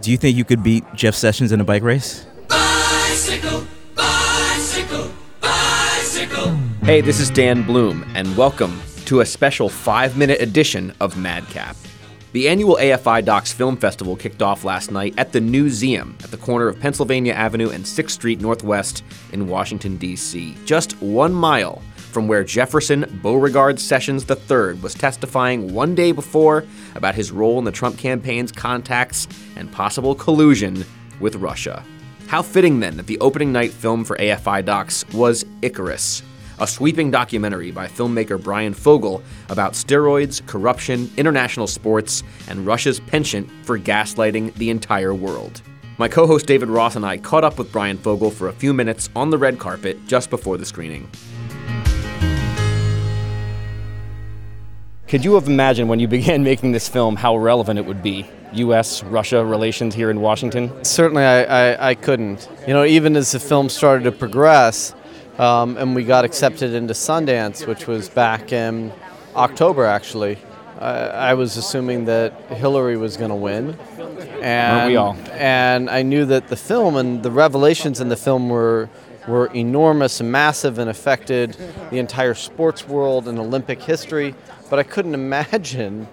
Do you think you could beat Jeff Sessions in a bike race? Bicycle, bicycle, bicycle. Hey, this is Dan Bloom, and welcome to a special five minute edition of Madcap. The annual AFI Docs Film Festival kicked off last night at the Newseum at the corner of Pennsylvania Avenue and 6th Street Northwest in Washington, D.C., just one mile from where Jefferson Beauregard Sessions III was testifying one day before about his role in the Trump campaign's contacts and possible collusion with Russia. How fitting then that the opening night film for AFI Docs was Icarus, a sweeping documentary by filmmaker Bryan Fogel about steroids, corruption, international sports, and Russia's penchant for gaslighting the entire world. My co host David Ross and I caught up with Bryan Fogel for a few minutes on the red carpet just before the screening. Could you have imagined when you began making this film how relevant it would be? U.S. Russia relations here in Washington? Certainly, I, I, I couldn't. You know, even as the film started to progress um, and we got accepted into Sundance, which was back in October actually, uh, I was assuming that Hillary was going to win. And, Weren't we all? And I knew that the film and the revelations in the film were were enormous and massive and affected the entire sports world and Olympic history. But I couldn't imagine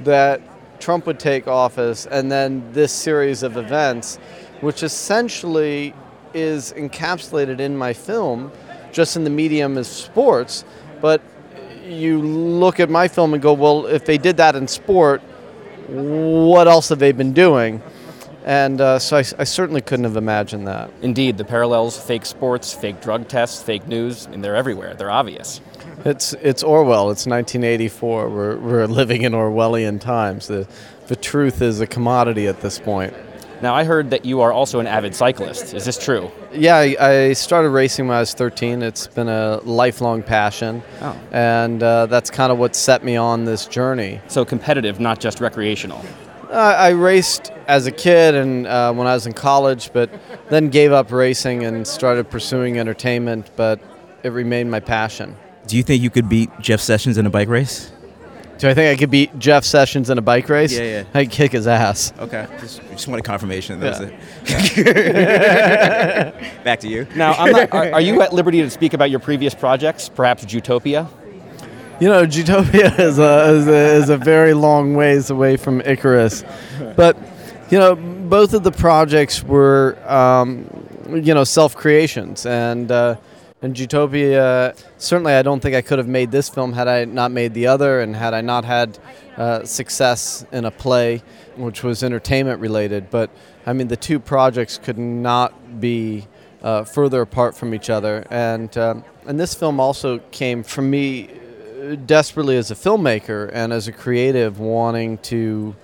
that Trump would take office and then this series of events, which essentially is encapsulated in my film, just in the medium as sports. But you look at my film and go, well, if they did that in sport, what else have they been doing? And uh, so I, I, certainly couldn't have imagined that. Indeed, the parallels fake sports, fake drug tests, fake news, and they're everywhere. They're obvious. It's, it's Orwell. It's 1984. We're, we're living in Orwellian times. The, the truth is a commodity at this point. Now, I heard that you are also an avid cyclist. Is this true? Yeah, I, I started racing when I was 13. It's been a lifelong passion. Oh. And uh, that's kind of what set me on this journey. So competitive, not just recreational. Uh, I raced as a kid and uh, when I was in college, but then gave up racing and started pursuing entertainment, but it remained my passion. Do you think you could beat Jeff Sessions in a bike race? Do I think I could beat Jeff Sessions in a bike race? Yeah, yeah. I'd kick his ass. Okay. Just, just wanted confirmation. That Yeah. was it. Back to you. Now, I'm not, are, are you at liberty to speak about your previous projects, perhaps Jutopia? You know, Jutopia is a, is a, is a very long ways away from Icarus. But, you know, both of the projects were, um, you know, self creations. And, uh, and Jutopia, certainly I don't think I could have made this film had I not made the other and had I not had uh, success in a play, which was entertainment related. But, I mean, the two projects could not be uh, further apart from each other. And, um, and this film also came from me desperately as a filmmaker and as a creative wanting to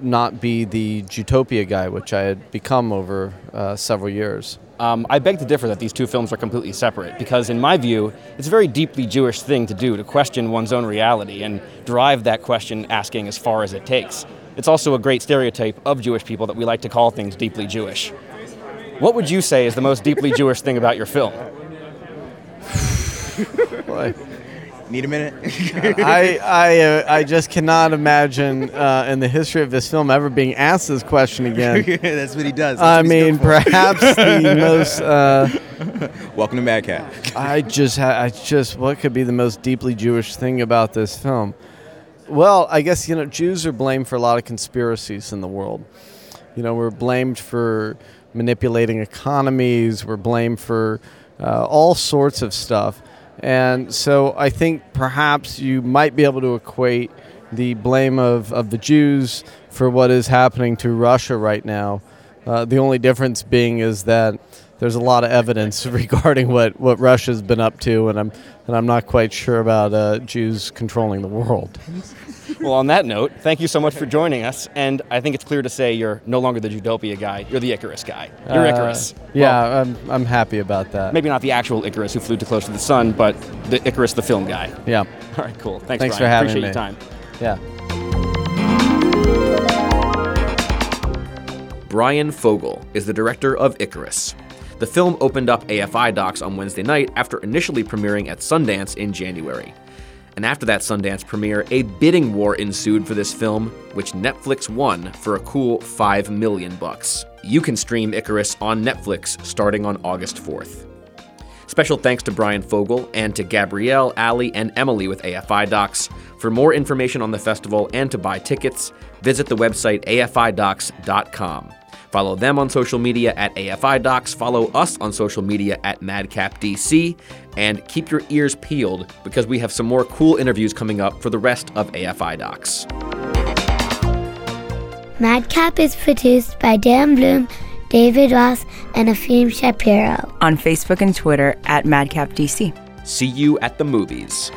not be the Jutopia guy, which I had become over uh, several years. Um, I beg to differ that these two films are completely separate because, in my view, it's a very deeply Jewish thing to do to question one's own reality and drive that question asking as far as it takes. It's also a great stereotype of Jewish people that we like to call things deeply Jewish. What would you say is the most deeply Jewish thing about your film? Boy. Need a minute? I I, uh, I just cannot imagine uh, in the history of this film ever being asked this question again. That's what he does. That's I mean, perhaps the most. Uh, Welcome to Madcap. I just, ha- I just, what could be the most deeply Jewish thing about this film? Well, I guess you know Jews are blamed for a lot of conspiracies in the world. You know, we're blamed for manipulating economies. We're blamed for uh, all sorts of stuff. And so I think perhaps you might be able to equate the blame of, of the Jews for what is happening to Russia right now. Uh, the only difference being is that there's a lot of evidence regarding what, what Russia's been up to, and I'm and I'm not quite sure about uh, Jews controlling the world. Well, on that note, thank you so much for joining us. And I think it's clear to say you're no longer the Jutopia guy, you're the Icarus guy. You're Uh, Icarus. Yeah, Well, I'm, I'm happy about that. maybe not the actual Icarus who flew too close to the sun, but the Icarus, the film guy. Yeah, All right, cool. Thanks, Thanks Bryan. for having Appreciate me. your time. yeah. Bryan Fogel is the director of Icarus. The film opened up AFI docs on Wednesday night after initially premiering at Sundance in January. And after that Sundance premiere, a bidding war ensued for this film, which Netflix won for a cool 5 million bucks. You can stream Icarus on Netflix starting on August 4th. Special thanks to Bryan Fogel and to Gabrielle, Ali, and Emily with AFI Docs. For more information on the festival and to buy tickets, visit the website afidocs.com. Follow them on social media at AFI Docs, follow us on social media at MadcapDC, and keep your ears peeled because we have some more cool interviews coming up for the rest of AFI Docs. Madcap is produced by Dan Bloom, David Ross, and Afim Shapiro. On Facebook and Twitter at MadcapDC. See you at the movies.